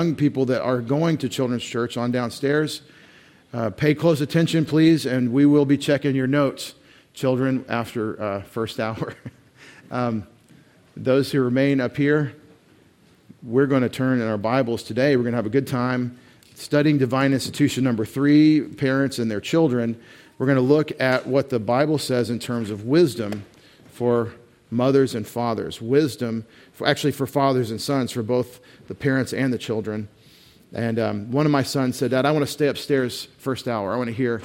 young people that are going to children's church on downstairs, uh, pay close attention, please, and we will be checking your notes, children, after uh, first hour. um, those who remain up here, we're going to turn in our Bibles today. We're going to have a good time studying Divine Institution number three, parents and their children. We're going to look at what the Bible says in terms of wisdom for mothers and fathers. Wisdom, for, actually, for fathers and sons, for both the parents and the children. And um, one of my sons said, Dad, I want to stay upstairs first hour. I want to hear,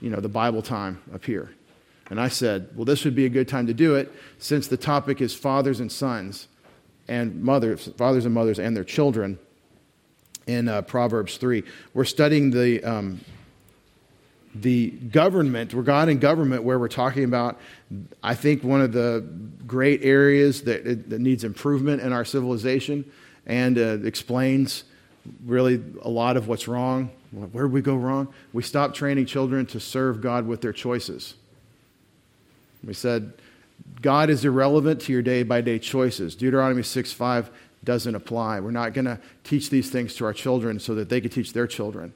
you know, the Bible time up here. And I said, Well, this would be a good time to do it since the topic is fathers and sons and mothers, fathers and mothers and their children in uh, Proverbs 3. We're studying the, um, the government, we're God in government, where we're talking about, I think, one of the great areas that, that needs improvement in our civilization and uh, explains really a lot of what's wrong. Where did we go wrong? We stopped training children to serve God with their choices. We said, God is irrelevant to your day by day choices. Deuteronomy 6 5 doesn't apply. We're not going to teach these things to our children so that they can teach their children.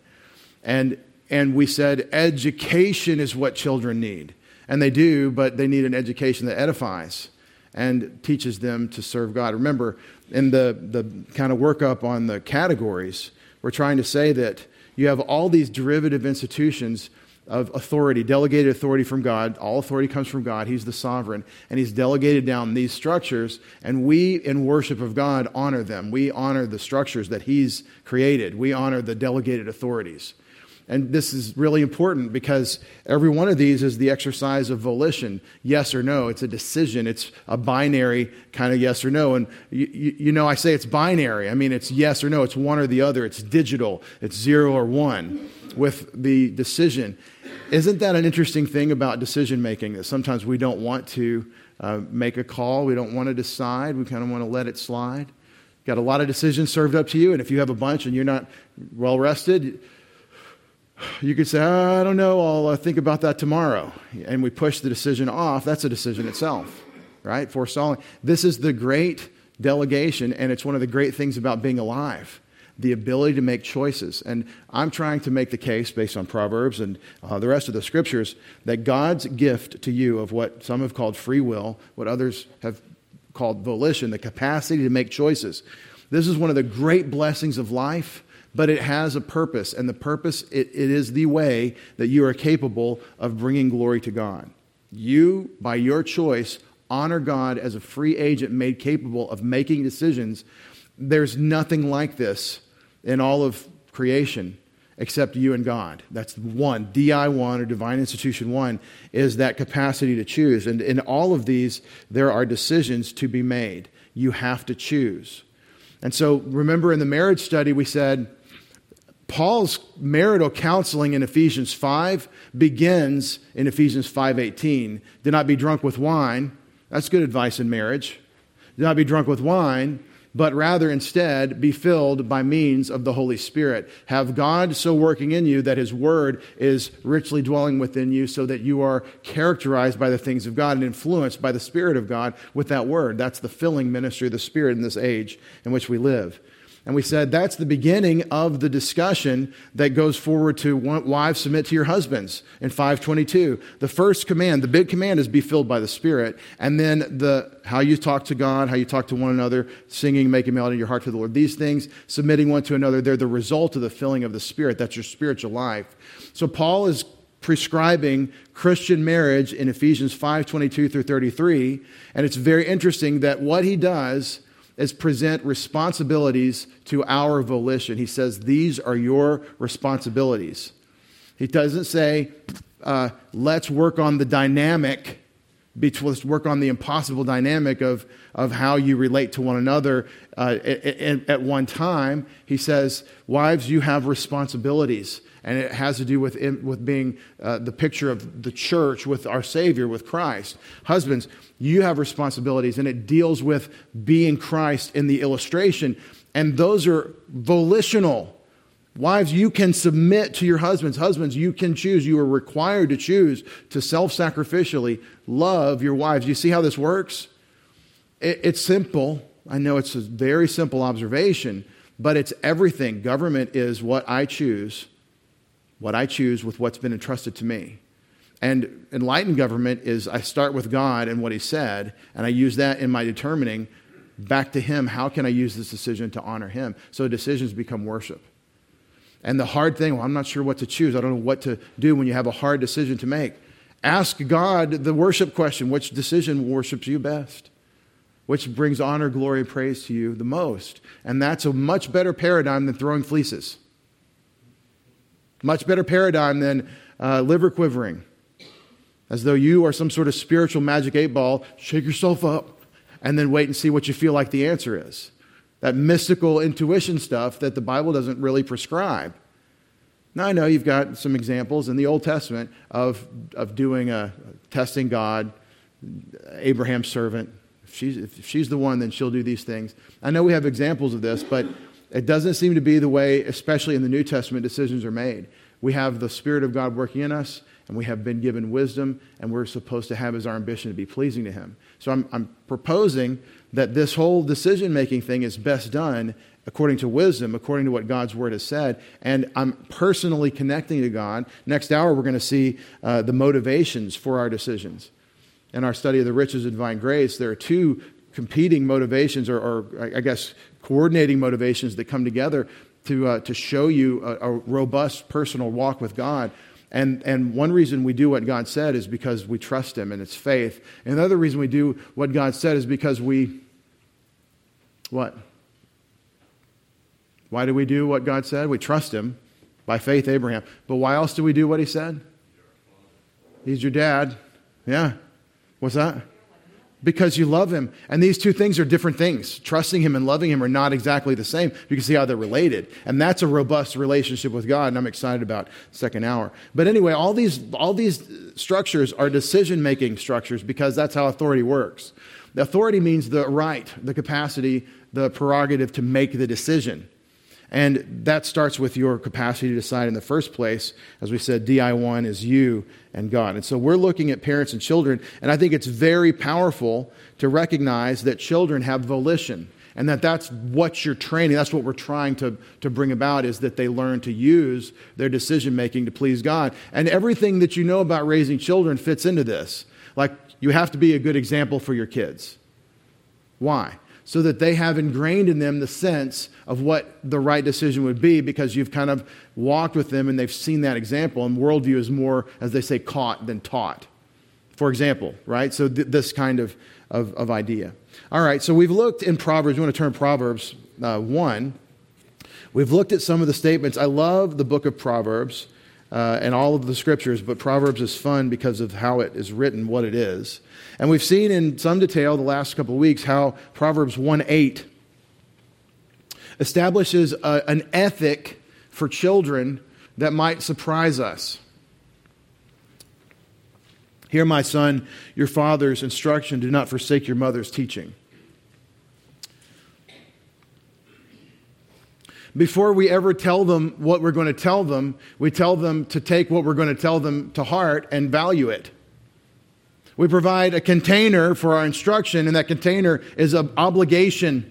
And, and we said education is what children need. And they do, but they need an education that edifies and teaches them to serve God. Remember, in the, the kind of workup on the categories, we're trying to say that you have all these derivative institutions of authority, delegated authority from God. All authority comes from God. He's the sovereign. And He's delegated down these structures. And we, in worship of God, honor them. We honor the structures that He's created. We honor the delegated authorities. And this is really important because every one of these is the exercise of volition, yes or no. It's a decision. It's a binary kind of yes or no. And you, you, know, I say it's binary. I mean, it's yes or no. It's one or the other. It's digital. It's zero or one with the decision. Isn't that an interesting thing about decision making? That sometimes we don't want to uh, make a call, we don't want to decide, we kind of want to let it slide. Got a lot of decisions served up to you, and if you have a bunch and you're not well rested, you could say, I don't know, I'll uh, think about that tomorrow. And we push the decision off. That's a decision itself, right? Forestalling. This is the great delegation, and it's one of the great things about being alive the ability to make choices. And I'm trying to make the case, based on Proverbs and uh, the rest of the scriptures, that God's gift to you of what some have called free will, what others have called volition, the capacity to make choices. This is one of the great blessings of life but it has a purpose, and the purpose, it, it is the way that you are capable of bringing glory to God. You, by your choice, honor God as a free agent made capable of making decisions. There's nothing like this in all of creation except you and God. That's one. DI1 or Divine Institution 1 is that capacity to choose. And in all of these, there are decisions to be made. You have to choose. And so remember in the marriage study, we said, Paul's marital counseling in Ephesians 5 begins in Ephesians 5:18. Do not be drunk with wine. That's good advice in marriage. Do not be drunk with wine, but rather instead be filled by means of the Holy Spirit. Have God so working in you that his word is richly dwelling within you so that you are characterized by the things of God and influenced by the Spirit of God with that word. That's the filling ministry of the Spirit in this age in which we live. And we said that's the beginning of the discussion that goes forward to wives submit to your husbands in 522. The first command, the big command is be filled by the Spirit. And then the how you talk to God, how you talk to one another, singing, making melody in your heart to the Lord. These things, submitting one to another, they're the result of the filling of the Spirit. That's your spiritual life. So Paul is prescribing Christian marriage in Ephesians 5:22 through 33, and it's very interesting that what he does is present responsibilities to our volition. He says, These are your responsibilities. He doesn't say, uh, Let's work on the dynamic, let's work on the impossible dynamic of, of how you relate to one another uh, at, at one time. He says, Wives, you have responsibilities and it has to do with, with being uh, the picture of the church with our Savior, with Christ. Husbands, you have responsibilities, and it deals with being Christ in the illustration, and those are volitional. Wives, you can submit to your husbands. Husbands, you can choose. You are required to choose to self sacrificially love your wives. You see how this works? It, it's simple. I know it's a very simple observation, but it's everything. Government is what I choose, what I choose with what's been entrusted to me. And enlightened government is I start with God and what He said, and I use that in my determining back to Him how can I use this decision to honor Him? So decisions become worship. And the hard thing, well, I'm not sure what to choose. I don't know what to do when you have a hard decision to make. Ask God the worship question which decision worships you best? Which brings honor, glory, praise to you the most? And that's a much better paradigm than throwing fleeces. Much better paradigm than uh, liver quivering. As though you are some sort of spiritual magic eight ball, shake yourself up, and then wait and see what you feel like the answer is that mystical intuition stuff that the Bible doesn't really prescribe. Now, I know you've got some examples in the Old Testament of, of doing a testing God, Abraham's servant. If she's, if she's the one, then she'll do these things. I know we have examples of this, but it doesn't seem to be the way, especially in the New Testament, decisions are made. We have the Spirit of God working in us, and we have been given wisdom, and we're supposed to have as our ambition to be pleasing to Him. So I'm, I'm proposing that this whole decision making thing is best done according to wisdom, according to what God's word has said. And I'm personally connecting to God. Next hour, we're going to see uh, the motivations for our decisions. In our study of the riches of divine grace, there are two competing motivations, or, or I guess coordinating motivations that come together to, uh, to show you a, a robust personal walk with God. And, and one reason we do what God said is because we trust Him and it's faith. And the other reason we do what God said is because we what? Why do we do what God said? We trust Him by faith, Abraham. But why else do we do what He said? He's your dad. Yeah. What's that? Because you love him. And these two things are different things. Trusting him and loving him are not exactly the same. You can see how they're related. And that's a robust relationship with God, and I'm excited about second hour. But anyway, all these, all these structures are decision making structures because that's how authority works. The authority means the right, the capacity, the prerogative to make the decision. And that starts with your capacity to decide in the first place. As we said, DI1 is you and God. And so we're looking at parents and children, and I think it's very powerful to recognize that children have volition and that that's what you're training that's what we're trying to, to bring about is that they learn to use their decision making to please god and everything that you know about raising children fits into this like you have to be a good example for your kids why so that they have ingrained in them the sense of what the right decision would be because you've kind of walked with them and they've seen that example. And worldview is more, as they say, caught than taught. For example, right? So th- this kind of, of, of, idea. All right, so we've looked in Proverbs. We want to turn Proverbs uh, 1. We've looked at some of the statements. I love the book of Proverbs uh, and all of the scriptures, but Proverbs is fun because of how it is written, what it is. And we've seen in some detail the last couple of weeks how Proverbs 1 8 establishes a, an ethic for children that might surprise us. Hear, my son, your father's instruction. Do not forsake your mother's teaching. Before we ever tell them what we're going to tell them, we tell them to take what we're going to tell them to heart and value it. We provide a container for our instruction, and that container is an obligation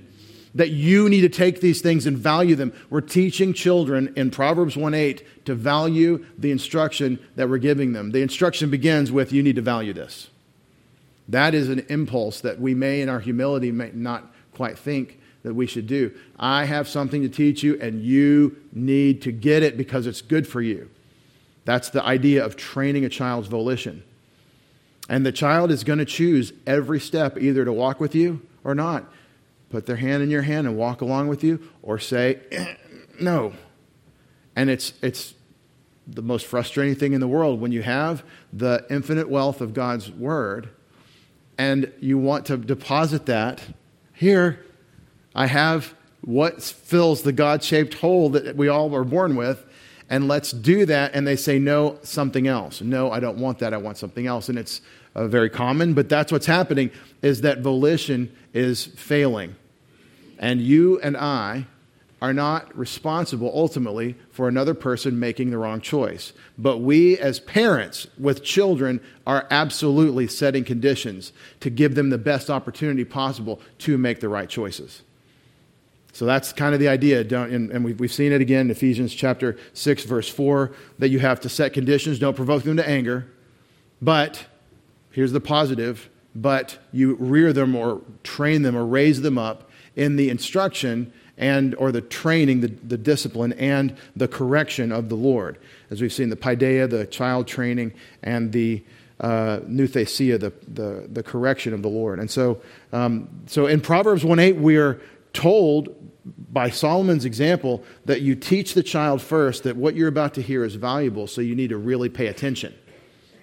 that you need to take these things and value them. We're teaching children in Proverbs 1 8 to value the instruction that we're giving them. The instruction begins with, You need to value this. That is an impulse that we may, in our humility, may not quite think that we should do. I have something to teach you, and you need to get it because it's good for you. That's the idea of training a child's volition. And the child is going to choose every step either to walk with you or not. Put their hand in your hand and walk along with you, or say, eh, no. And it's, it's the most frustrating thing in the world when you have the infinite wealth of God's Word and you want to deposit that here. I have what fills the God shaped hole that we all are born with, and let's do that. And they say, no, something else. No, I don't want that. I want something else. And it's uh, very common, but that's what's happening is that volition is failing. And you and I are not responsible ultimately for another person making the wrong choice. But we, as parents with children, are absolutely setting conditions to give them the best opportunity possible to make the right choices. So that's kind of the idea. And, and we've, we've seen it again in Ephesians chapter 6, verse 4, that you have to set conditions. Don't provoke them to anger. But, here's the positive, but you rear them or train them or raise them up in the instruction and or the training, the, the discipline, and the correction of the Lord. As we've seen, the paideia, the child training, and the uh, nouthesia, the, the, the correction of the Lord. And so, um, so in Proverbs 1 8, we are told by Solomon's example that you teach the child first that what you're about to hear is valuable, so you need to really pay attention.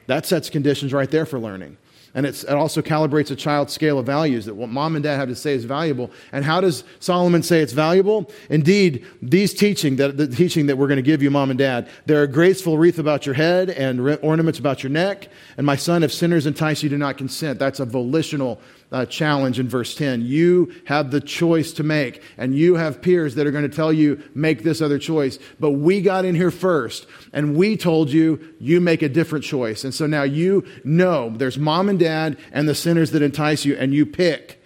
That sets conditions right there for learning. And it also calibrates a child's scale of values that what mom and dad have to say is valuable. And how does Solomon say it's valuable? Indeed, these teaching, that, the teaching that we're going to give you, mom and dad, there are graceful wreath about your head and ornaments about your neck. And my son, if sinners entice you, do not consent. That's a volitional uh, challenge in verse 10. You have the choice to make, and you have peers that are going to tell you, make this other choice. But we got in here first, and we told you, you make a different choice. And so now you know there's mom and dad and the sinners that entice you, and you pick.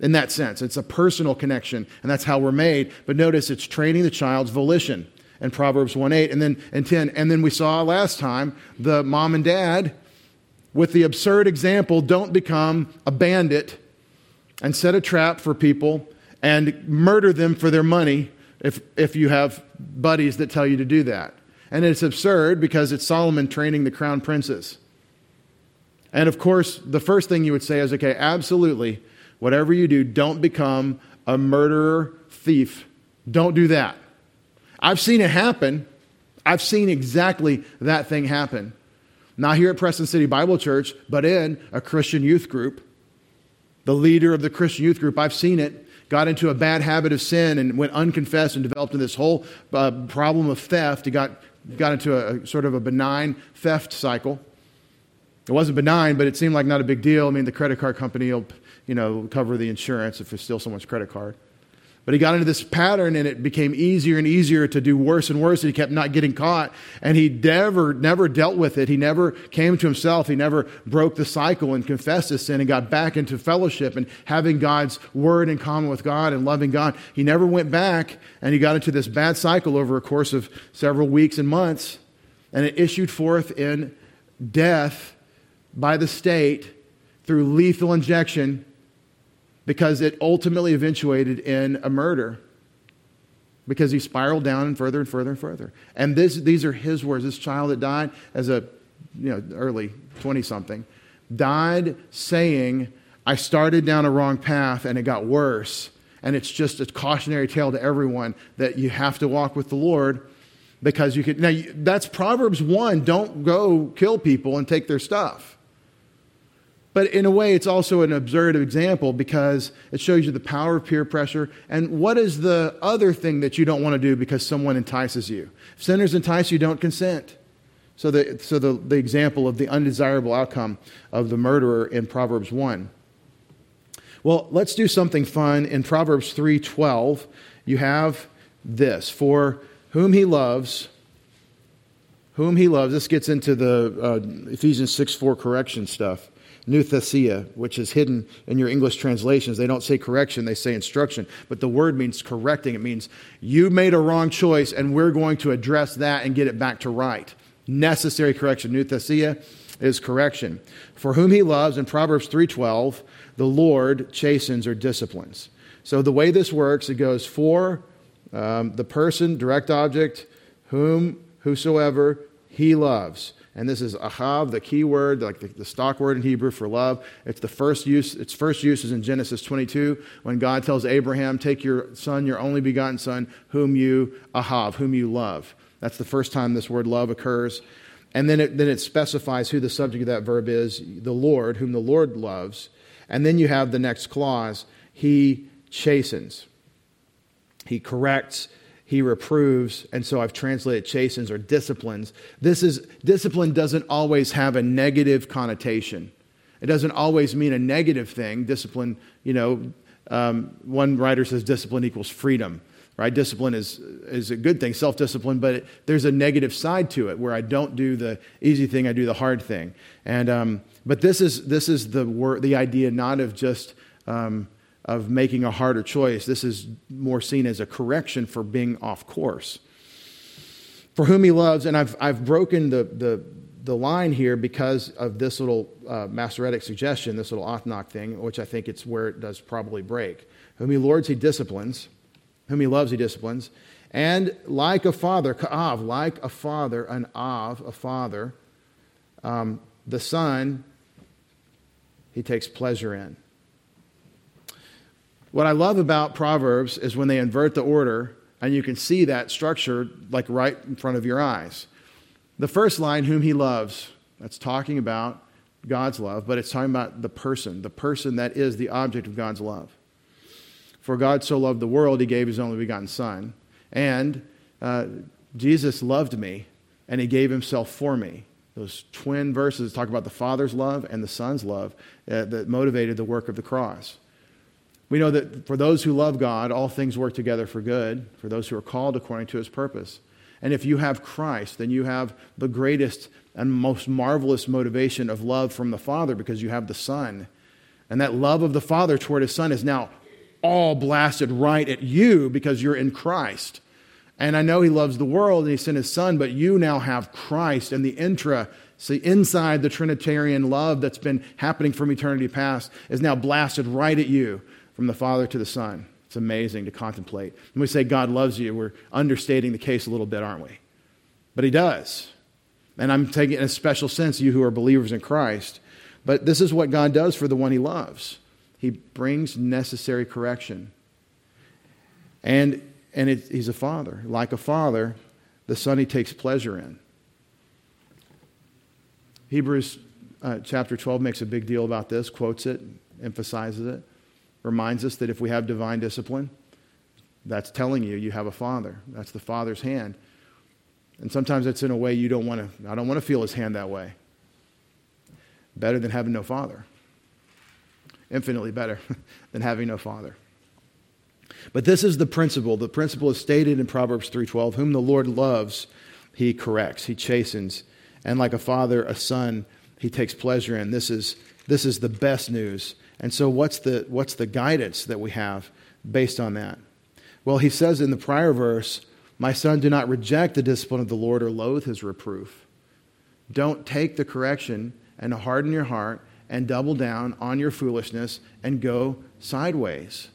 In that sense, it's a personal connection, and that's how we're made. But notice it's training the child's volition in Proverbs 1 8 and then and 10. And then we saw last time the mom and dad with the absurd example don't become a bandit and set a trap for people and murder them for their money if, if you have buddies that tell you to do that. And it's absurd because it's Solomon training the crown princes. And of course, the first thing you would say is okay, absolutely, whatever you do, don't become a murderer, thief. Don't do that. I've seen it happen. I've seen exactly that thing happen. Not here at Preston City Bible Church, but in a Christian youth group. The leader of the Christian youth group, I've seen it, got into a bad habit of sin and went unconfessed and developed this whole uh, problem of theft. He got, got into a, a sort of a benign theft cycle. It wasn't benign, but it seemed like not a big deal. I mean, the credit card company will, you know, cover the insurance if it's still someone's credit card. But he got into this pattern and it became easier and easier to do worse and worse. And he kept not getting caught. And he never, never dealt with it. He never came to himself. He never broke the cycle and confessed his sin and got back into fellowship and having God's word in common with God and loving God. He never went back and he got into this bad cycle over a course of several weeks and months. And it issued forth in death by the state through lethal injection because it ultimately eventuated in a murder because he spiraled down and further and further and further. And this, these are his words. This child that died as a you know, early 20 something died saying, I started down a wrong path and it got worse. And it's just a cautionary tale to everyone that you have to walk with the Lord because you could. Now, that's Proverbs 1. Don't go kill people and take their stuff. But in a way, it's also an absurd example because it shows you the power of peer pressure. And what is the other thing that you don't want to do because someone entices you? If sinners entice you, don't consent. So, the, so the, the example of the undesirable outcome of the murderer in Proverbs 1. Well, let's do something fun. In Proverbs 3:12, you have this, for whom he loves, whom he loves. This gets into the uh, Ephesians 6 4 correction stuff nouthesia, which is hidden in your English translations. They don't say correction, they say instruction. But the word means correcting. It means you made a wrong choice, and we're going to address that and get it back to right. Necessary correction. Nouthesia is correction. For whom he loves, in Proverbs 3.12, the Lord chastens or disciplines. So the way this works, it goes for um, the person, direct object, whom, whosoever he loves and this is ahav, the key word, like the, the, stock word in Hebrew for love. It's the first use. Its first use is in Genesis 22 when God tells Abraham, "Take your son, your only begotten son, whom you ahav, whom you love." That's the first time this word love occurs, and then it, then it specifies who the subject of that verb is: the Lord, whom the Lord loves. And then you have the next clause: He chastens, He corrects he reproves, and so I've translated chastens or disciplines. This is discipline doesn't always have a negative connotation. It doesn't always mean a negative thing. Discipline, you know, um, one writer says discipline equals freedom, right? Discipline is, is a good thing, self discipline, but it, there's a negative side to it where I don't do the easy thing, I do the hard thing. And, um, but this is, this is the, the idea not of just um, of making a harder choice. This is more seen as a correction for being off course. For whom he loves, and I've, I've broken the, the, the line here because of this little uh, Masoretic suggestion, this little Athanach thing, which I think it's where it does probably break. Whom he lords, he disciplines. Whom he loves, he disciplines. And like a father, ka'av, like a father, an av, a father, um, the son, he takes pleasure in. What I love about Proverbs is when they invert the order, and you can see that structure like right in front of your eyes. The first line, whom he loves, that's talking about God's love, but it's talking about the person, the person that is the object of God's love. For God so loved the world, he gave his only begotten Son. And uh, Jesus loved me, and he gave himself for me. Those twin verses talk about the Father's love and the Son's love uh, that motivated the work of the cross. We know that for those who love God, all things work together for good, for those who are called according to his purpose. And if you have Christ, then you have the greatest and most marvelous motivation of love from the Father because you have the Son. And that love of the Father toward his Son is now all blasted right at you because you're in Christ. And I know he loves the world and he sent his son, but you now have Christ and the intra, see, inside the Trinitarian love that's been happening from eternity past is now blasted right at you from the Father to the Son. It's amazing to contemplate. When we say God loves you, we're understating the case a little bit, aren't we? But He does. And I'm taking in a special sense, you who are believers in Christ. But this is what God does for the one He loves He brings necessary correction. And, and it, He's a father. Like a father, the son He takes pleasure in. Hebrews uh, chapter 12 makes a big deal about this, quotes it, emphasizes it reminds us that if we have divine discipline, that's telling you you have a father. That's the father's hand. And sometimes it's in a way you don't want to, I don't want to feel his hand that way. Better than having no father. Infinitely better than having no father. But this is the principle. The principle is stated in Proverbs 3:12, whom the Lord loves, he corrects, he chastens, and like a father, a son, he takes pleasure in. This is this is the best news and so, what's the, what's the guidance that we have based on that? Well, he says in the prior verse, My son, do not reject the discipline of the Lord or loathe his reproof. Don't take the correction and harden your heart and double down on your foolishness and go sideways.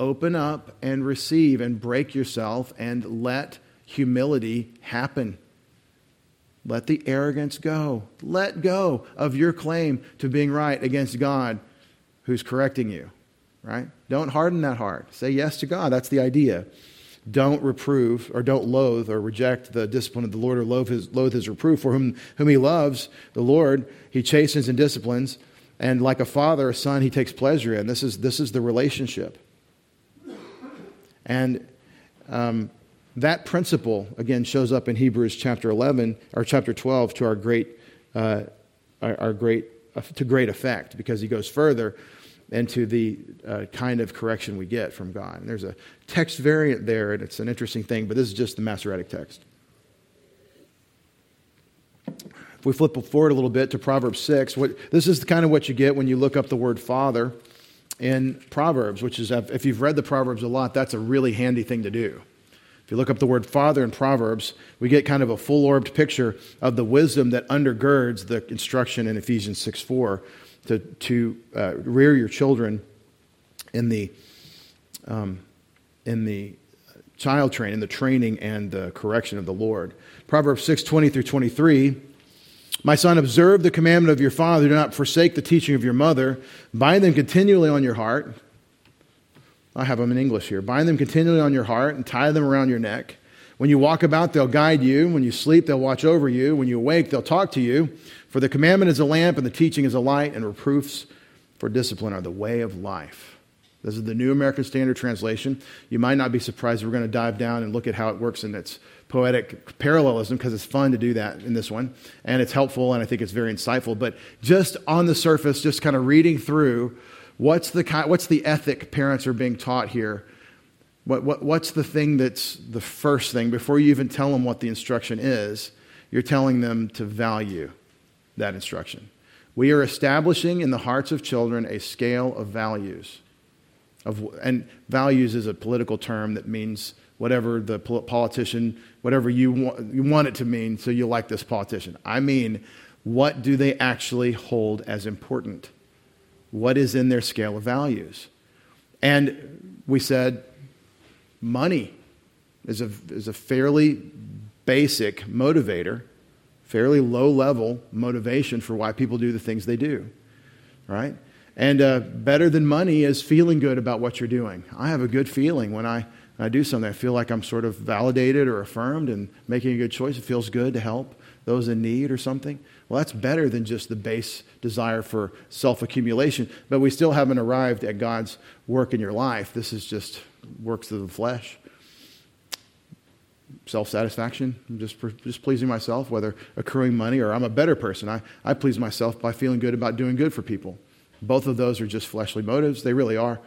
Open up and receive and break yourself and let humility happen. Let the arrogance go. Let go of your claim to being right against God who's correcting you, right? Don't harden that heart. Say yes to God. That's the idea. Don't reprove or don't loathe or reject the discipline of the Lord or loathe his, loathe his reproof. For whom, whom he loves, the Lord, he chastens and disciplines. And like a father, a son, he takes pleasure in. This is, this is the relationship. And um, that principle, again, shows up in Hebrews chapter 11 or chapter 12 to our great, uh, our, great, uh, to great effect because he goes further and to the uh, kind of correction we get from God. And there's a text variant there, and it's an interesting thing, but this is just the Masoretic text. If we flip forward a little bit to Proverbs 6, what, this is kind of what you get when you look up the word father in Proverbs, which is, if you've read the Proverbs a lot, that's a really handy thing to do. If you look up the word father in Proverbs, we get kind of a full orbed picture of the wisdom that undergirds the instruction in Ephesians 6 4 to, to uh, rear your children in the, um, in the child training, in the training and the correction of the Lord. Proverbs 6 20 through 23. My son, observe the commandment of your father. Do not forsake the teaching of your mother. Bind them continually on your heart. I have them in English here. Bind them continually on your heart and tie them around your neck. When you walk about, they'll guide you. When you sleep, they'll watch over you. When you awake, they'll talk to you. For the commandment is a lamp, and the teaching is a light, and reproofs for discipline are the way of life. This is the New American Standard Translation. You might not be surprised. We're going to dive down and look at how it works in its poetic parallelism because it's fun to do that in this one. And it's helpful, and I think it's very insightful. But just on the surface, just kind of reading through what's the, what's the ethic parents are being taught here? What, what, what's the thing that's the first thing? Before you even tell them what the instruction is, you're telling them to value that instruction. We are establishing in the hearts of children a scale of values. of, and values is a political term that means whatever the politician, whatever you want, you want it to mean, so you like this politician. I mean, what do they actually hold as important? What is in their scale of values? And we said money is a, is a fairly basic motivator, fairly low level motivation for why people do the things they do, right? And uh, better than money is feeling good about what you're doing. I have a good feeling when I, when I do something. I feel like I'm sort of validated or affirmed and making a good choice. It feels good to help those in need or something. Well, that's better than just the base desire for self accumulation. But we still haven't arrived at God's work in your life. This is just works of the flesh. Self satisfaction, just, just pleasing myself, whether accruing money or I'm a better person. I, I please myself by feeling good about doing good for people. Both of those are just fleshly motives. They really are.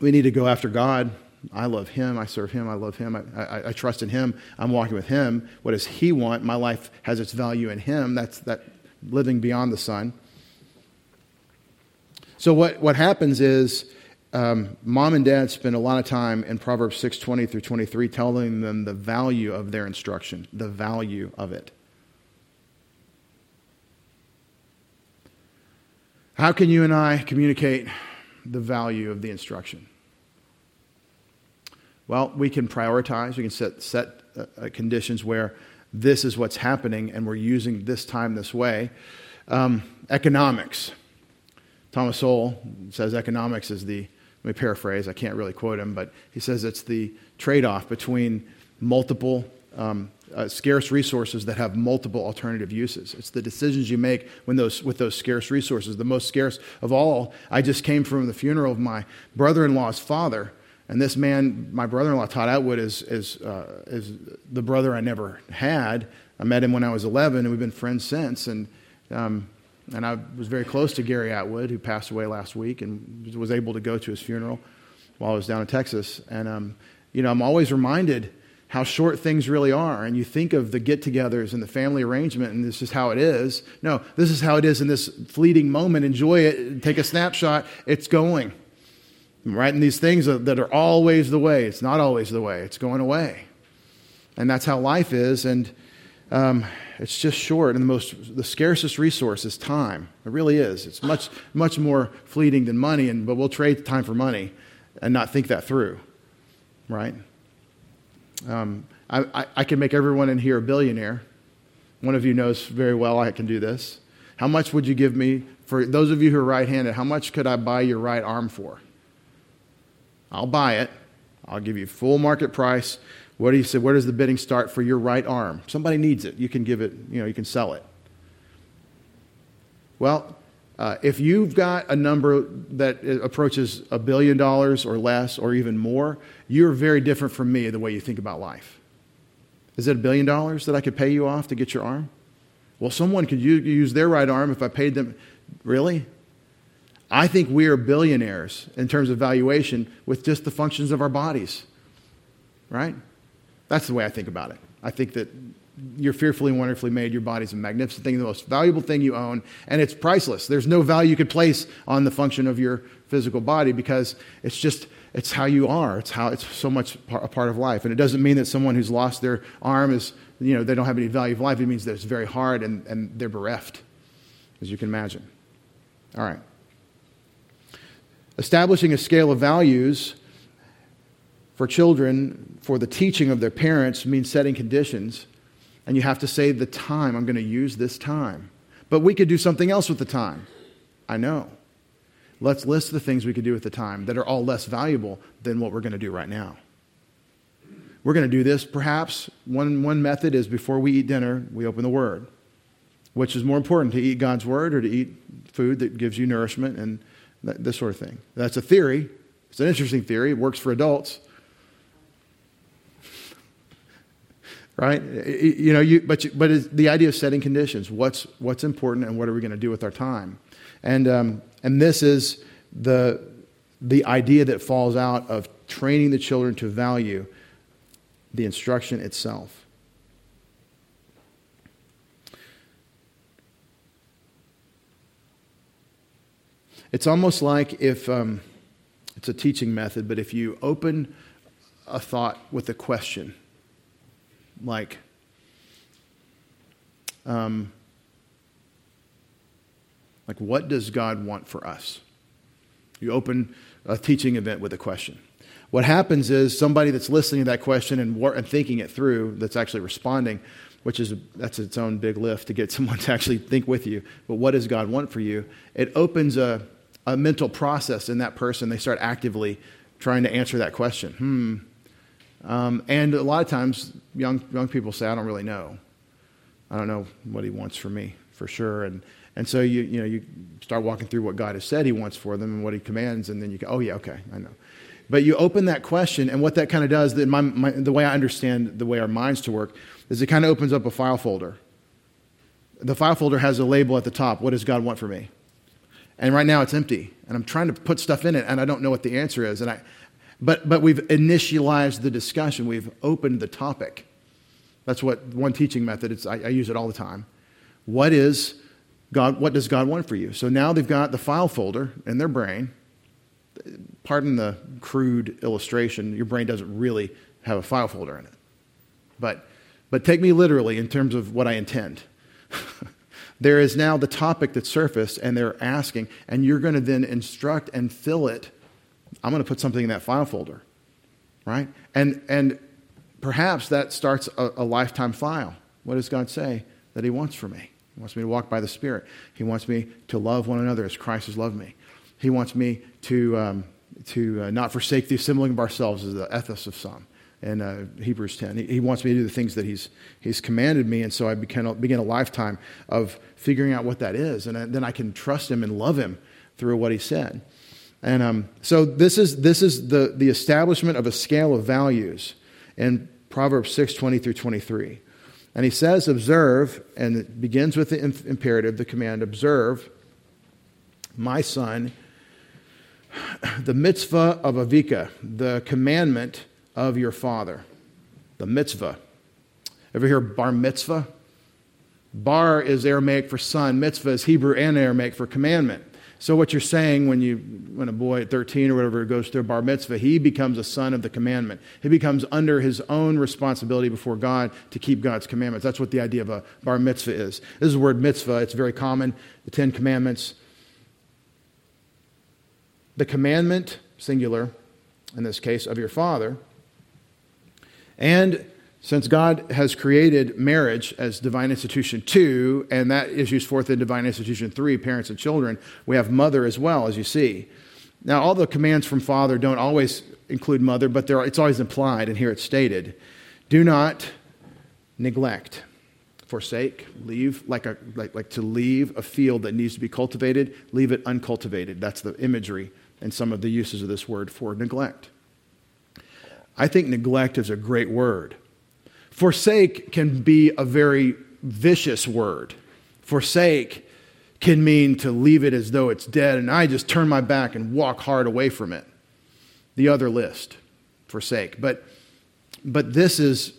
We need to go after God. I love Him. I serve Him. I love Him. I, I, I, trust in Him. I'm walking with Him. What does He want? My life has its value in Him. That's that living beyond the sun. So what, what happens is um, mom and dad spend a lot of time in Proverbs 6 20 through 23 telling them the value of their instruction, the value of it. How can you and I communicate the value of the instruction? Well, we can prioritize, we can set, set uh, conditions where this is what's happening and we're using this time this way. Um, economics. Thomas Sowell says economics is the, let me paraphrase, I can't really quote him, but he says it's the trade off between multiple um, uh, scarce resources that have multiple alternative uses. It's the decisions you make when those, with those scarce resources. The most scarce of all, I just came from the funeral of my brother in law's father. And this man, my brother in law, Todd Atwood, is, is, uh, is the brother I never had. I met him when I was 11, and we've been friends since. And, um, and I was very close to Gary Atwood, who passed away last week, and was able to go to his funeral while I was down in Texas. And, um, you know, I'm always reminded how short things really are. And you think of the get togethers and the family arrangement, and this is how it is. No, this is how it is in this fleeting moment. Enjoy it, take a snapshot, it's going. Right? And these things that are always the way, it's not always the way, it's going away. And that's how life is. And um, it's just short. And the most, the scarcest resource is time. It really is. It's much, much more fleeting than money. And, but we'll trade time for money and not think that through. Right? Um, I, I, I can make everyone in here a billionaire. One of you knows very well I can do this. How much would you give me for those of you who are right handed? How much could I buy your right arm for? I'll buy it. I'll give you full market price. What do you say? Where does the bidding start for your right arm? Somebody needs it. You can give it, you know, you can sell it. Well, uh, if you've got a number that approaches a billion dollars or less or even more, you're very different from me the way you think about life. Is it a billion dollars that I could pay you off to get your arm? Well, someone could use their right arm if I paid them. Really? I think we are billionaires in terms of valuation with just the functions of our bodies. Right? That's the way I think about it. I think that you're fearfully and wonderfully made. Your body's a magnificent thing, the most valuable thing you own, and it's priceless. There's no value you could place on the function of your physical body because it's just it's how you are. It's how it's so much a part of life. And it doesn't mean that someone who's lost their arm is you know they don't have any value of life. It means that it's very hard and, and they're bereft, as you can imagine. All right. Establishing a scale of values for children for the teaching of their parents means setting conditions and you have to say the time, I'm going to use this time. But we could do something else with the time. I know. Let's list the things we could do with the time that are all less valuable than what we're going to do right now. We're going to do this perhaps. One, one method is before we eat dinner, we open the Word. Which is more important, to eat God's Word or to eat food that gives you nourishment and this sort of thing? That's a theory. It's an interesting theory. It works for adults. Right? You know, you, but, you, but the idea of setting conditions. What's, what's important and what are we going to do with our time? And, um, and this is the, the idea that falls out of training the children to value the instruction itself. It's almost like if, um, It's a teaching method, but if you open a thought with a question, like, um, like what does God want for us? You open a teaching event with a question. What happens is somebody that's listening to that question and, and thinking it through, that's actually responding, which is that's its own big lift to get someone to actually think with you. But what does God want for you? It opens a, a mental process in that person. They start actively trying to answer that question. Hmm. Um, and a lot of times, young young people say, "I don't really know. I don't know what He wants for me for sure." And and so you you know you start walking through what God has said He wants for them and what He commands, and then you go, "Oh yeah, okay, I know." But you open that question, and what that kind of does, my, my, the way I understand the way our minds to work, is it kind of opens up a file folder. The file folder has a label at the top. What does God want for me? And right now it's empty, and I'm trying to put stuff in it, and I don't know what the answer is. And I, but but we've initialized the discussion. We've opened the topic. That's what one teaching method. It's, I, I use it all the time. What is God? What does God want for you? So now they've got the file folder in their brain pardon the crude illustration, your brain doesn't really have a file folder in it. But, but take me literally in terms of what I intend. there is now the topic that surfaced, and they're asking, and you're going to then instruct and fill it. I'm going to put something in that file folder, right? And, and perhaps that starts a, a lifetime file. What does God say that He wants for me? He wants me to walk by the Spirit. He wants me to love one another as Christ has loved me. He wants me to, um, to uh, not forsake the assembling of ourselves, as the ethos of some in uh, Hebrews 10. He, he, wants me to do the things that he's, he's commanded me, and so I begin, begin a lifetime of figuring out what that is, and then I can trust him and love him through what he said. And um, so this is, this is the, the establishment of a scale of values in Proverbs 6 20 through 23. And he says, Observe, and it begins with the imperative, the command, observe, my son, the mitzvah of Avika, the commandment of your father. The mitzvah. Ever hear bar mitzvah? Bar is Aramaic for son, mitzvah is Hebrew and Aramaic for commandment. So what you're saying when you when a boy at 13 or whatever goes through bar mitzvah, he becomes a son of the commandment. He becomes under his own responsibility before God to keep God's commandments. That's what the idea of a bar mitzvah is. This is the word mitzvah. It's very common. The Ten Commandments the commandment, singular, in this case, of your father. And since God has created marriage as divine institution two, and that issues forth in divine institution three, parents and children, we have mother as well, as you see. Now, all the commands from father don't always include mother, but are, it's always implied, and here it's stated. Do not neglect, forsake, leave, like, a, like, like to leave a field that needs to be cultivated, leave it uncultivated. That's the imagery and some of the uses of this word for neglect. I think neglect is a great word. Forsake can be a very vicious word. Forsake can mean to leave it as though it's dead, and I just turn my back and walk hard away from it. The other list, forsake. But, but this, is,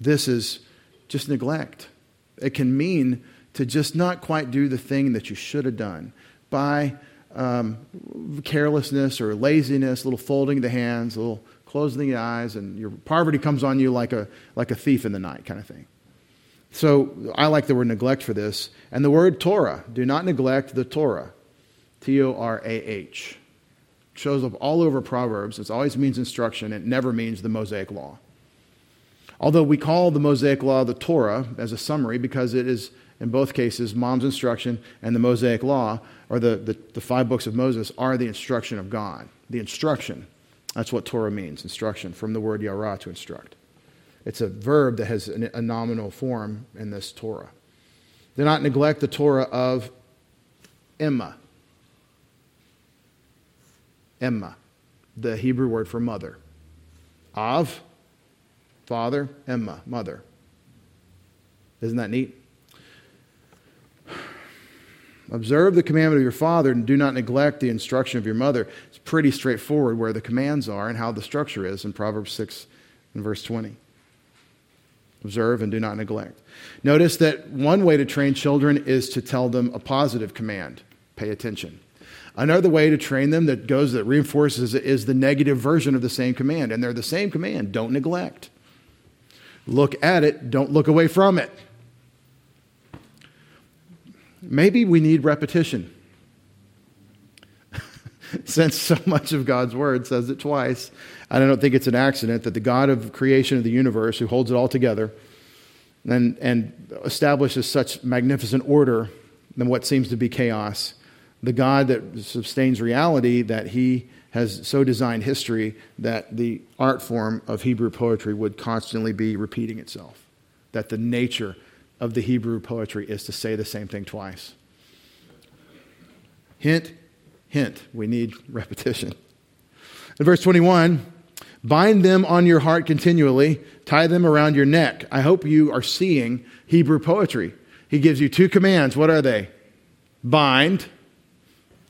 this is just neglect. It can mean to just not quite do the thing that you should have done by um, carelessness or laziness, a little folding of the hands, a little closing the eyes, and your poverty comes on you like a, like a thief in the night kind of thing. So I like the word neglect for this. And the word Torah, do not neglect the Torah. T O R A H. Shows up all over Proverbs. It always means instruction, it never means the Mosaic Law. Although we call the Mosaic Law the Torah as a summary because it is, in both cases, mom's instruction and the Mosaic Law, or the, the, the five books of Moses, are the instruction of God. The instruction. That's what Torah means, instruction, from the word yara, to instruct. It's a verb that has a nominal form in this Torah. Do not neglect the Torah of Emma. Emma, the Hebrew word for mother. Av, father, Emma, mother. Isn't that neat? Observe the commandment of your father and do not neglect the instruction of your mother. It's pretty straightforward where the commands are and how the structure is in Proverbs 6 and verse 20. Observe and do not neglect. Notice that one way to train children is to tell them a positive command pay attention. Another way to train them that goes, that reinforces it, is the negative version of the same command. And they're the same command don't neglect. Look at it, don't look away from it. Maybe we need repetition. Since so much of God's word says it twice, I don't think it's an accident that the God of creation of the universe, who holds it all together and, and establishes such magnificent order than what seems to be chaos, the God that sustains reality, that he has so designed history that the art form of Hebrew poetry would constantly be repeating itself. That the nature of the Hebrew poetry is to say the same thing twice. Hint, hint, we need repetition. In verse 21, bind them on your heart continually, tie them around your neck. I hope you are seeing Hebrew poetry. He gives you two commands. What are they? Bind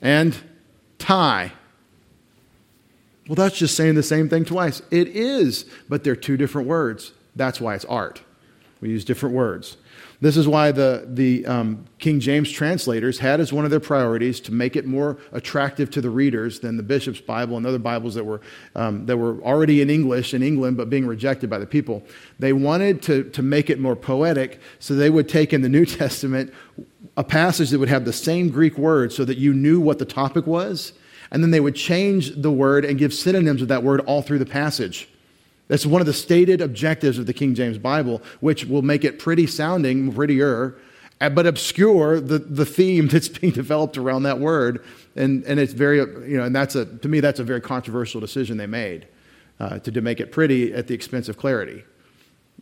and tie. Well, that's just saying the same thing twice. It is, but they're two different words. That's why it's art. We use different words. This is why the, the um, King James translators had as one of their priorities to make it more attractive to the readers than the Bishops' Bible and other Bibles that were, um, that were already in English in England but being rejected by the people. They wanted to, to make it more poetic, so they would take in the New Testament a passage that would have the same Greek word so that you knew what the topic was, and then they would change the word and give synonyms of that word all through the passage. That's one of the stated objectives of the King James Bible, which will make it pretty sounding, prettier, uh, but obscure the, the theme that's being developed around that word. And, and it's very, you know, and that's a, to me, that's a very controversial decision they made uh, to, to make it pretty at the expense of clarity.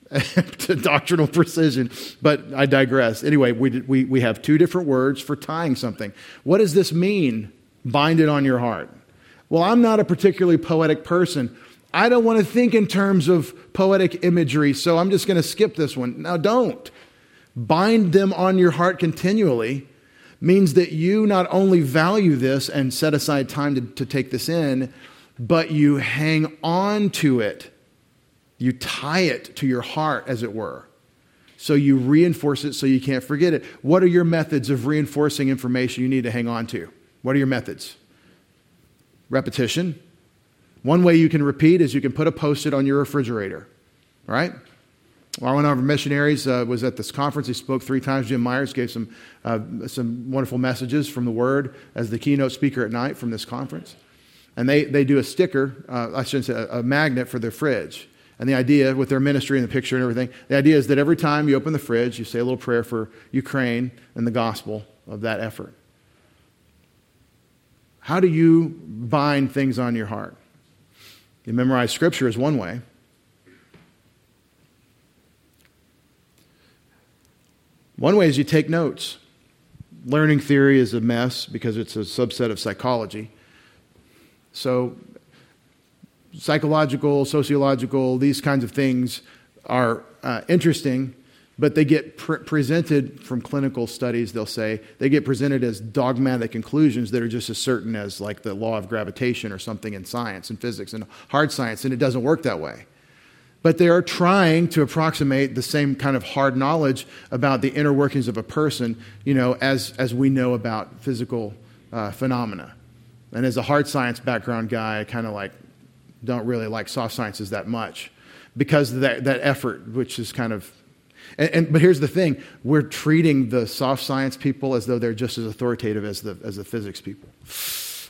to doctrinal precision, but I digress. Anyway, we, we, we have two different words for tying something. What does this mean, bind it on your heart? Well, I'm not a particularly poetic person. I don't want to think in terms of poetic imagery, so I'm just going to skip this one. Now, don't. Bind them on your heart continually means that you not only value this and set aside time to, to take this in, but you hang on to it. You tie it to your heart, as it were. So you reinforce it so you can't forget it. What are your methods of reinforcing information you need to hang on to? What are your methods? Repetition, one way you can repeat is you can put a post it on your refrigerator, right? One of our missionaries uh, was at this conference. He spoke three times. Jim Myers gave some, uh, some wonderful messages from the Word as the keynote speaker at night from this conference. And they, they do a sticker, uh, I shouldn't say, a, a magnet for their fridge. And the idea, with their ministry and the picture and everything, the idea is that every time you open the fridge, you say a little prayer for Ukraine and the gospel of that effort. How do you bind things on your heart? You memorize scripture is one way. One way is you take notes. Learning theory is a mess because it's a subset of psychology. So, psychological, sociological, these kinds of things are uh, interesting but they get pre- presented from clinical studies they'll say they get presented as dogmatic conclusions that are just as certain as like the law of gravitation or something in science and physics and hard science and it doesn't work that way. But they are trying to approximate the same kind of hard knowledge about the inner workings of a person you know as, as we know about physical uh, phenomena. And as a hard science background guy i kind of like don't really like soft sciences that much because that, that effort which is kind of and, and, but here's the thing we're treating the soft science people as though they're just as authoritative as the, as the physics people.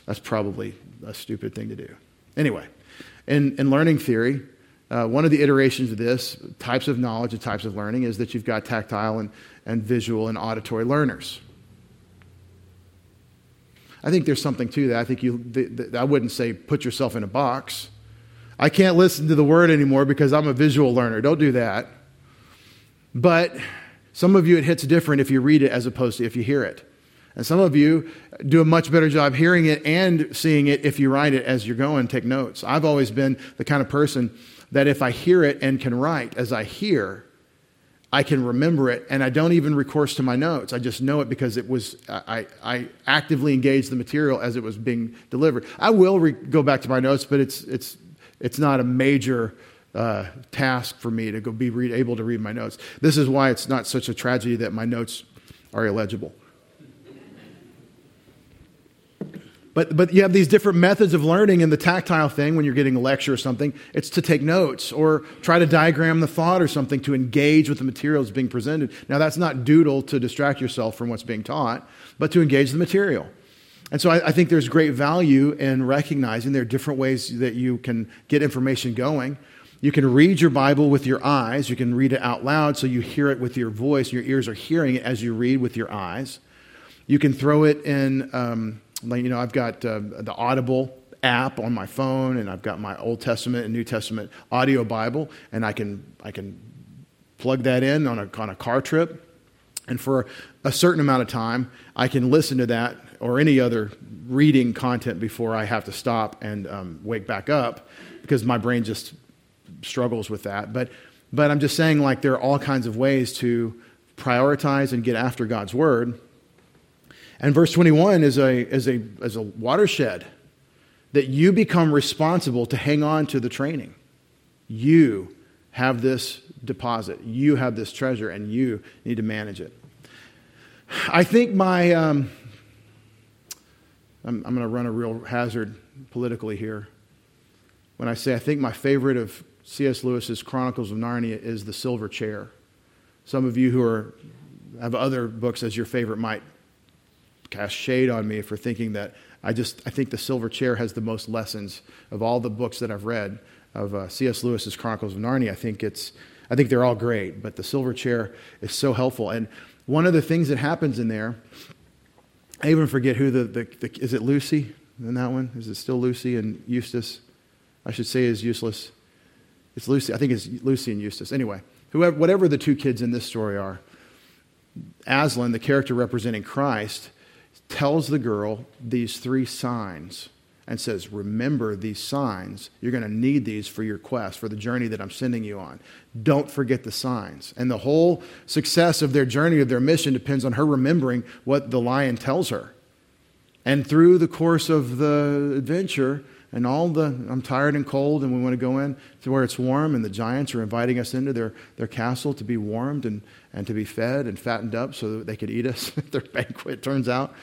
That's probably a stupid thing to do. Anyway, in, in learning theory, uh, one of the iterations of this, types of knowledge and types of learning, is that you've got tactile and, and visual and auditory learners. I think there's something to that. I think you, I wouldn't say put yourself in a box. I can't listen to the word anymore because I'm a visual learner. Don't do that. But some of you, it hits different if you read it as opposed to if you hear it. And some of you do a much better job hearing it and seeing it if you write it as you're going, take notes. I've always been the kind of person that if I hear it and can write as I hear, I can remember it and I don't even recourse to my notes. I just know it because it was, I, I actively engaged the material as it was being delivered. I will re- go back to my notes, but it's, it's, it's not a major uh, task for me to go be read, able to read my notes. This is why it's not such a tragedy that my notes are illegible. But, but you have these different methods of learning, and the tactile thing, when you're getting a lecture or something, it's to take notes or try to diagram the thought or something to engage with the materials being presented. Now, that's not doodle to distract yourself from what's being taught, but to engage the material. And so I, I think there's great value in recognizing there are different ways that you can get information going. You can read your Bible with your eyes. You can read it out loud so you hear it with your voice. Your ears are hearing it as you read with your eyes. You can throw it in, um, like, you know, I've got uh, the Audible app on my phone, and I've got my Old Testament and New Testament audio Bible, and I can, I can plug that in on a, on a car trip. And for a certain amount of time, I can listen to that or any other reading content before I have to stop and um, wake back up because my brain just struggles with that. But, but I'm just saying, like, there are all kinds of ways to prioritize and get after God's word and verse 21 is a, is a, is a watershed that you become responsible to hang on to the training. You have this deposit, you have this treasure, and you need to manage it. I think my, um, I'm, I'm going to run a real hazard politically here. When I say I think my favorite of C.S. Lewis's Chronicles of Narnia is The Silver Chair. Some of you who are, have other books as your favorite might cast shade on me for thinking that I just I think the Silver Chair has the most lessons of all the books that I've read of uh, C.S. Lewis's Chronicles of Narnia. I think it's I think they're all great, but the Silver Chair is so helpful. And one of the things that happens in there, I even forget who the, the, the is it Lucy in that one? Is it still Lucy and Eustace? I should say is useless. It's Lucy. I think it's Lucy and Eustace. Anyway, whoever, whatever the two kids in this story are, Aslan, the character representing Christ, tells the girl these three signs and says, Remember these signs. You're going to need these for your quest, for the journey that I'm sending you on. Don't forget the signs. And the whole success of their journey, of their mission, depends on her remembering what the lion tells her. And through the course of the adventure, and all the, I'm tired and cold, and we want to go in to where it's warm, and the giants are inviting us into their, their castle to be warmed and, and to be fed and fattened up so that they could eat us at their banquet, turns out.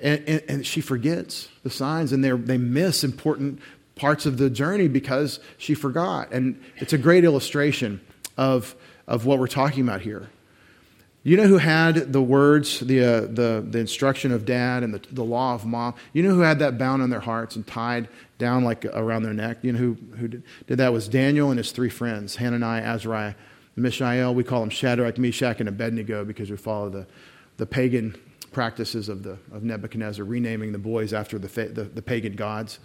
And, and, and she forgets the signs, and they miss important parts of the journey because she forgot. And it's a great illustration of, of what we're talking about here. You know who had the words, the, uh, the, the instruction of dad and the, the law of mom? You know who had that bound on their hearts and tied down like around their neck? You know who, who did, did that? was Daniel and his three friends, Hananiah, Azariah, Mishael. We call them Shadrach, Meshach, and Abednego because we follow the, the pagan practices of, the, of Nebuchadnezzar, renaming the boys after the, the, the pagan gods.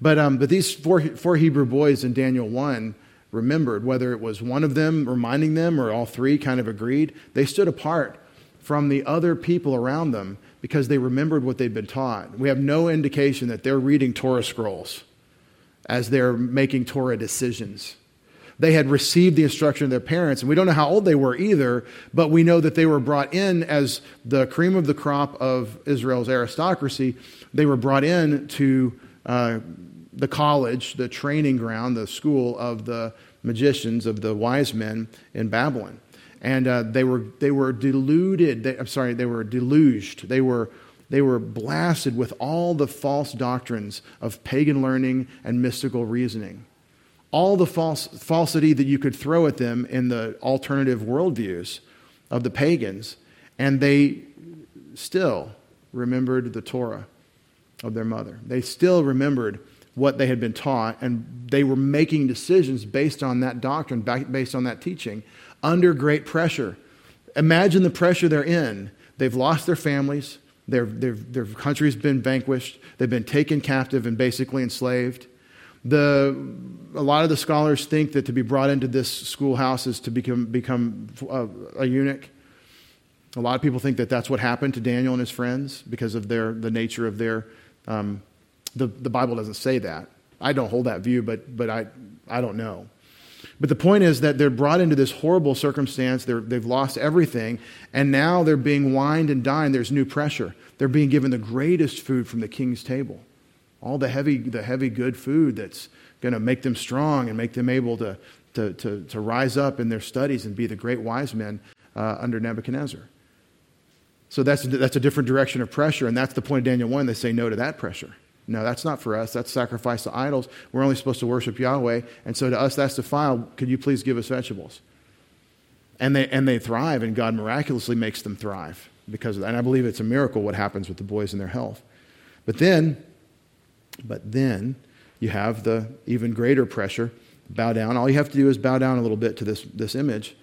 But, um, but these four, four Hebrew boys in Daniel 1 remembered, whether it was one of them reminding them or all three kind of agreed, they stood apart from the other people around them because they remembered what they'd been taught. We have no indication that they're reading Torah scrolls as they're making Torah decisions they had received the instruction of their parents. And we don't know how old they were either, but we know that they were brought in as the cream of the crop of Israel's aristocracy. They were brought in to uh, the college, the training ground, the school of the magicians, of the wise men in Babylon. And uh, they, were, they were deluded, they, I'm sorry, they were deluged. They were they were blasted with all the false doctrines of pagan learning and mystical reasoning all the false, falsity that you could throw at them in the alternative worldviews of the pagans, and they still remembered the Torah of their mother. They still remembered what they had been taught, and they were making decisions based on that doctrine, based on that teaching, under great pressure. Imagine the pressure they're in. They've lost their families, their, their, their country's been vanquished, they've been taken captive and basically enslaved. The, a lot of the scholars think that to be brought into this schoolhouse is to become, become a, a eunuch. A lot of people think that that's what happened to Daniel and his friends because of their, the nature of their. Um, the, the Bible doesn't say that. I don't hold that view, but, but I, I don't know. But the point is that they're brought into this horrible circumstance. they have lost everything, and now they're being wined and dined. There's new pressure. They're being given the greatest food from the king's table all the heavy, the heavy good food that's going to make them strong and make them able to, to, to, to, rise up in their studies and be the great wise men uh, under Nebuchadnezzar. So that's, that's a different direction of pressure, and that's the point of Daniel 1. They say no to that pressure. No, that's not for us. That's sacrifice to idols. We're only supposed to worship Yahweh. And so to us, that's defiled. Could you please give us vegetables? And they, and they thrive, and God miraculously makes them thrive because of that. And I believe it's a miracle what happens with the boys and their health. But then, but then you have the even greater pressure. Bow down. All you have to do is bow down a little bit to this, this image,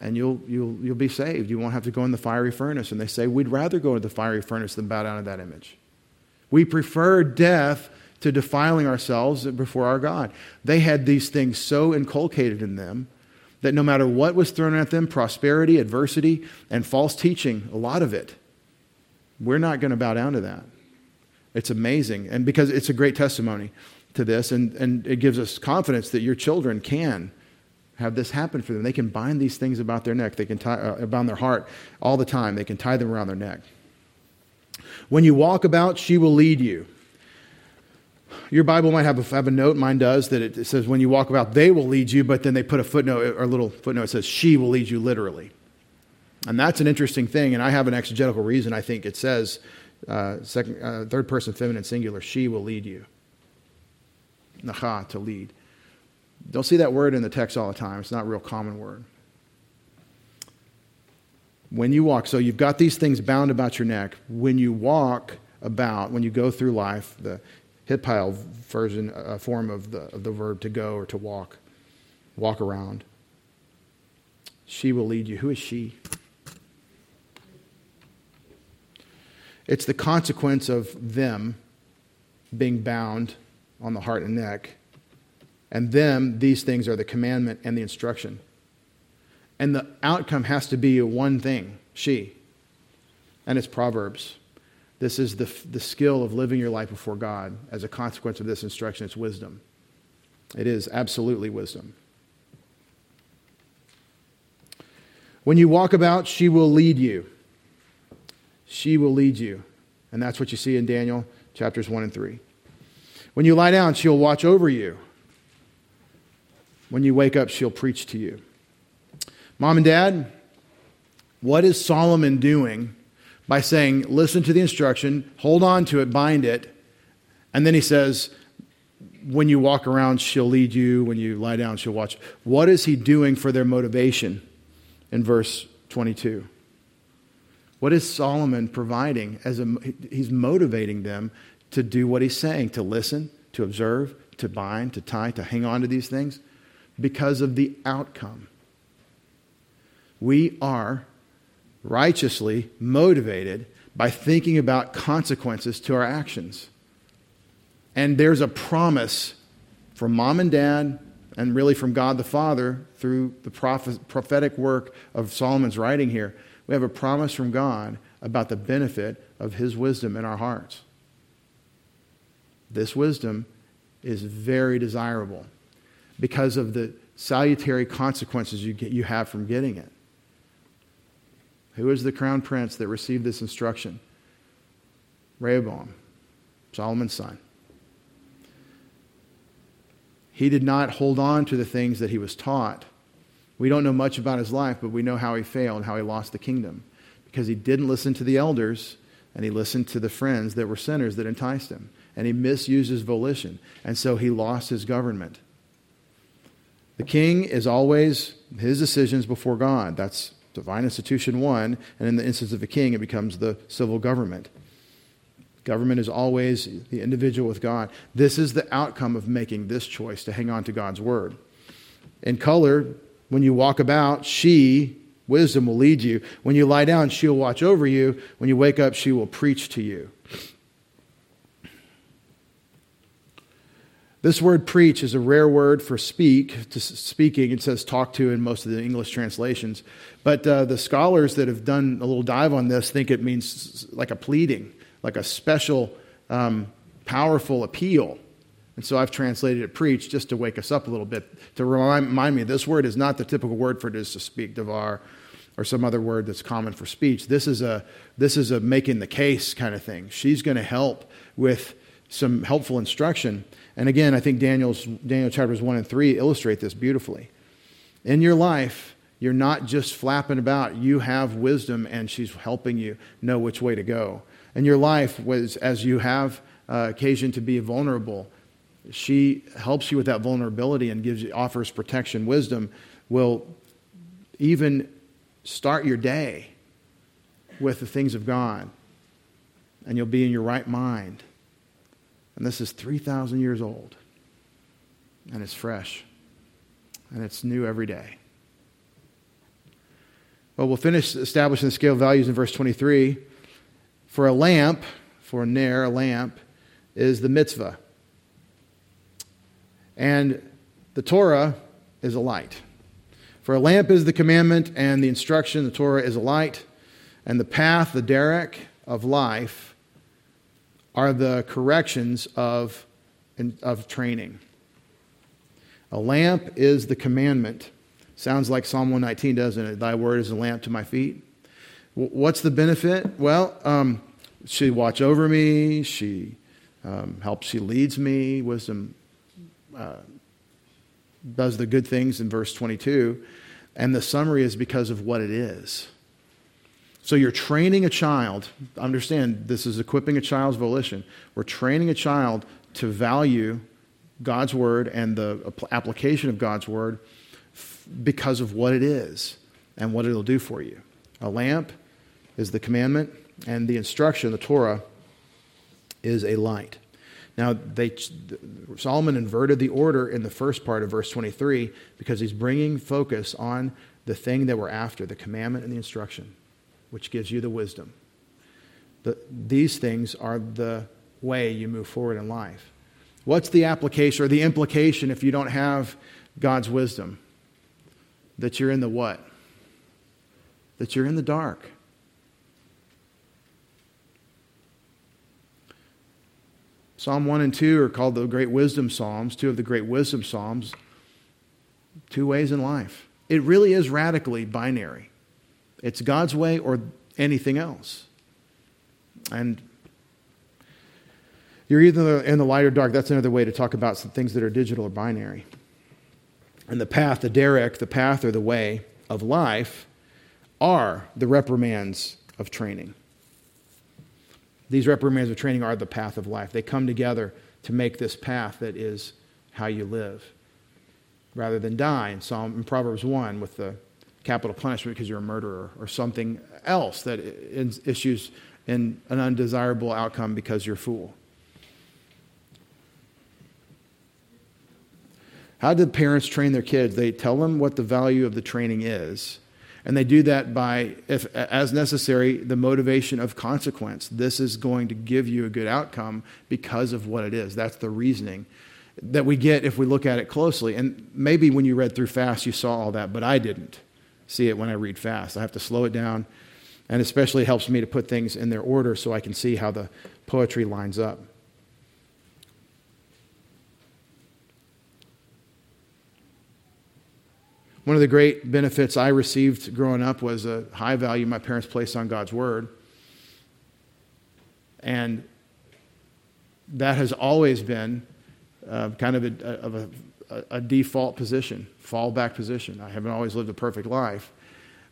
and you'll, you'll, you'll be saved. You won't have to go in the fiery furnace. And they say, We'd rather go into the fiery furnace than bow down to that image. We prefer death to defiling ourselves before our God. They had these things so inculcated in them that no matter what was thrown at them prosperity, adversity, and false teaching, a lot of it we're not going to bow down to that. It's amazing. And because it's a great testimony to this, and, and it gives us confidence that your children can have this happen for them. They can bind these things about their neck, they can tie uh, about their heart all the time. They can tie them around their neck. When you walk about, she will lead you. Your Bible might have a, have a note, mine does, that it, says when you walk about, they will lead you, but then they put a footnote or a little footnote that says she will lead you literally. And that's an interesting thing, and I have an exegetical reason. I think it says, uh, second, uh, third person feminine singular, she will lead you. Nacha, to lead. Don't see that word in the text all the time. It's not a real common word. When you walk, so you've got these things bound about your neck. When you walk about, when you go through life, the Hithpael version, a uh, form of the, of the verb to go or to walk, walk around. She will lead you. Who is she? It's the consequence of them being bound on the heart and neck. And them, these things are the commandment and the instruction. And the outcome has to be one thing she. And it's Proverbs. This is the, the skill of living your life before God as a consequence of this instruction. It's wisdom. It is absolutely wisdom. When you walk about, she will lead you. She will lead you. And that's what you see in Daniel chapters 1 and 3. When you lie down, she'll watch over you. When you wake up, she'll preach to you. Mom and dad, what is Solomon doing by saying, listen to the instruction, hold on to it, bind it, and then he says, when you walk around, she'll lead you. When you lie down, she'll watch. What is he doing for their motivation in verse 22? What is Solomon providing as a, he's motivating them to do what he's saying, to listen, to observe, to bind, to tie, to hang on to these things because of the outcome. We are righteously motivated by thinking about consequences to our actions. And there's a promise from mom and dad, and really from God the Father through the prophetic work of Solomon's writing here we have a promise from God about the benefit of His wisdom in our hearts. This wisdom is very desirable because of the salutary consequences you, get, you have from getting it. Who is the crown prince that received this instruction? Rehoboam, Solomon's son. He did not hold on to the things that he was taught we don't know much about his life, but we know how he failed, and how he lost the kingdom. Because he didn't listen to the elders and he listened to the friends that were sinners that enticed him. And he misused his volition. And so he lost his government. The king is always his decisions before God. That's divine institution one. And in the instance of a king, it becomes the civil government. Government is always the individual with God. This is the outcome of making this choice to hang on to God's word. In color, when you walk about, she, wisdom, will lead you. When you lie down, she'll watch over you. When you wake up, she will preach to you. This word preach is a rare word for speak, to speaking. It says talk to in most of the English translations. But uh, the scholars that have done a little dive on this think it means like a pleading, like a special, um, powerful appeal. And so I've translated it preach just to wake us up a little bit, to remind, remind me this word is not the typical word for just to speak, devar, or some other word that's common for speech. This is a, this is a making the case kind of thing. She's going to help with some helpful instruction. And again, I think Daniel's, Daniel chapters 1 and 3 illustrate this beautifully. In your life, you're not just flapping about. You have wisdom, and she's helping you know which way to go. And your life was, as you have uh, occasion to be vulnerable, she helps you with that vulnerability and gives you, offers protection, wisdom, will even start your day with the things of God, and you'll be in your right mind. And this is 3,000 years old, and it's fresh, and it's new every day. Well, we'll finish establishing the scale of values in verse 23. For a lamp, for a ner, a lamp, is the mitzvah. And the Torah is a light. For a lamp is the commandment, and the instruction, the Torah is a light, and the path, the derek of life, are the corrections of, of training. A lamp is the commandment. Sounds like Psalm 119, doesn't it? Thy word is a lamp to my feet. What's the benefit? Well, um, she watch over me. She um, helps. She leads me. Wisdom uh, does the good things in verse 22. And the summary is because of what it is. So you're training a child. Understand, this is equipping a child's volition. We're training a child to value God's word and the application of God's word because of what it is and what it'll do for you. A lamp is the commandment, and the instruction, the Torah, is a light. Now, they, Solomon inverted the order in the first part of verse 23 because he's bringing focus on the thing that we're after, the commandment and the instruction, which gives you the wisdom. The, these things are the way you move forward in life. What's the application or the implication if you don't have God's wisdom? That you're in the what? That you're in the dark. Psalm 1 and 2 are called the great wisdom psalms, two of the great wisdom psalms. Two ways in life. It really is radically binary. It's God's way or anything else. And you're either in the light or dark. That's another way to talk about some things that are digital or binary. And the path, the derek, the path or the way of life are the reprimands of training. These reprimands of training are the path of life. They come together to make this path that is how you live. Rather than die in Psalm in Proverbs 1 with the capital punishment because you're a murderer or something else that issues in an undesirable outcome because you're a fool. How do parents train their kids? They tell them what the value of the training is and they do that by, if, as necessary, the motivation of consequence. This is going to give you a good outcome because of what it is. That's the reasoning that we get if we look at it closely. And maybe when you read through fast, you saw all that, but I didn't see it when I read fast. I have to slow it down. And especially helps me to put things in their order so I can see how the poetry lines up. One of the great benefits I received growing up was a high value my parents placed on God's Word. And that has always been uh, kind of a, of a, a, default position, fallback position. I haven't always lived a perfect life,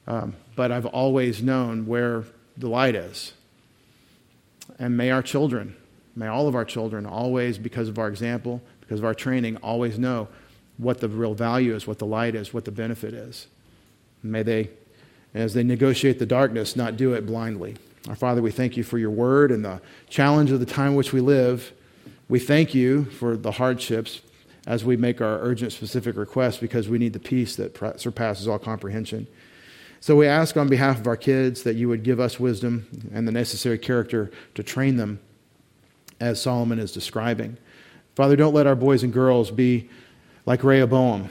um, but I've always known where the light is. And may our children, may all of our children always, because of our example, because of our training, always know what the real value is, what the light is, what the benefit is. may they, as they negotiate the darkness, not do it blindly. Our Father, we thank you for your word and the challenge of the time in which we live. We thank you for the hardships as we make our urgent specific requests because we need the peace that surpasses all comprehension. So we ask on behalf of our kids that you would give us wisdom and the necessary character to train them as Solomon is describing. Father, don't let our boys and girls be like Rehoboam,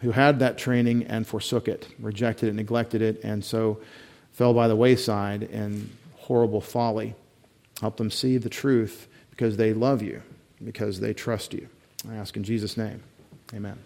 who had that training and forsook it, rejected it, neglected it, and so fell by the wayside in horrible folly. Help them see the truth because they love you, because they trust you. I ask in Jesus' name. Amen.